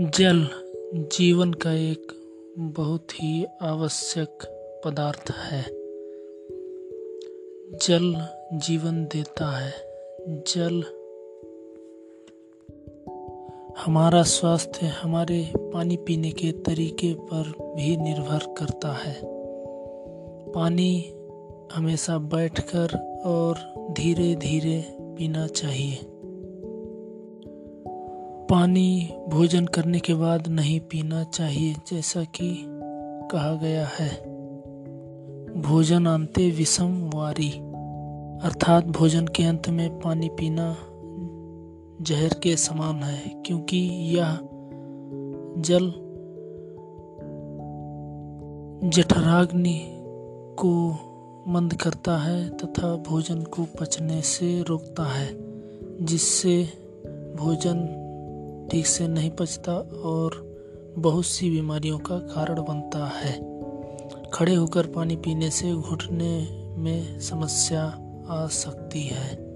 जल जीवन का एक बहुत ही आवश्यक पदार्थ है। जल जीवन देता है। जल हमारा स्वास्थ्य हमारे पानी पीने के तरीके पर भी निर्भर करता है। पानी हमेशा बैठकर और धीरे धीरे पीना चाहिए। पानी भोजन करने के बाद नहीं पीना चाहिए, जैसा कि कहा गया है। भोजन अंते विषम वारी। अर्थात भोजन के अंत में पानी पीना जहर के समान है, क्योंकि यह जल जठराग्नि को मंद करता है तथा भोजन को पचने से रोकता है, जिससे भोजन ठीक से नहीं पचता और बहुत सी बीमारियों का कारण बनता है। खड़े होकर पानी पीने से घुटने में समस्या आ सकती है।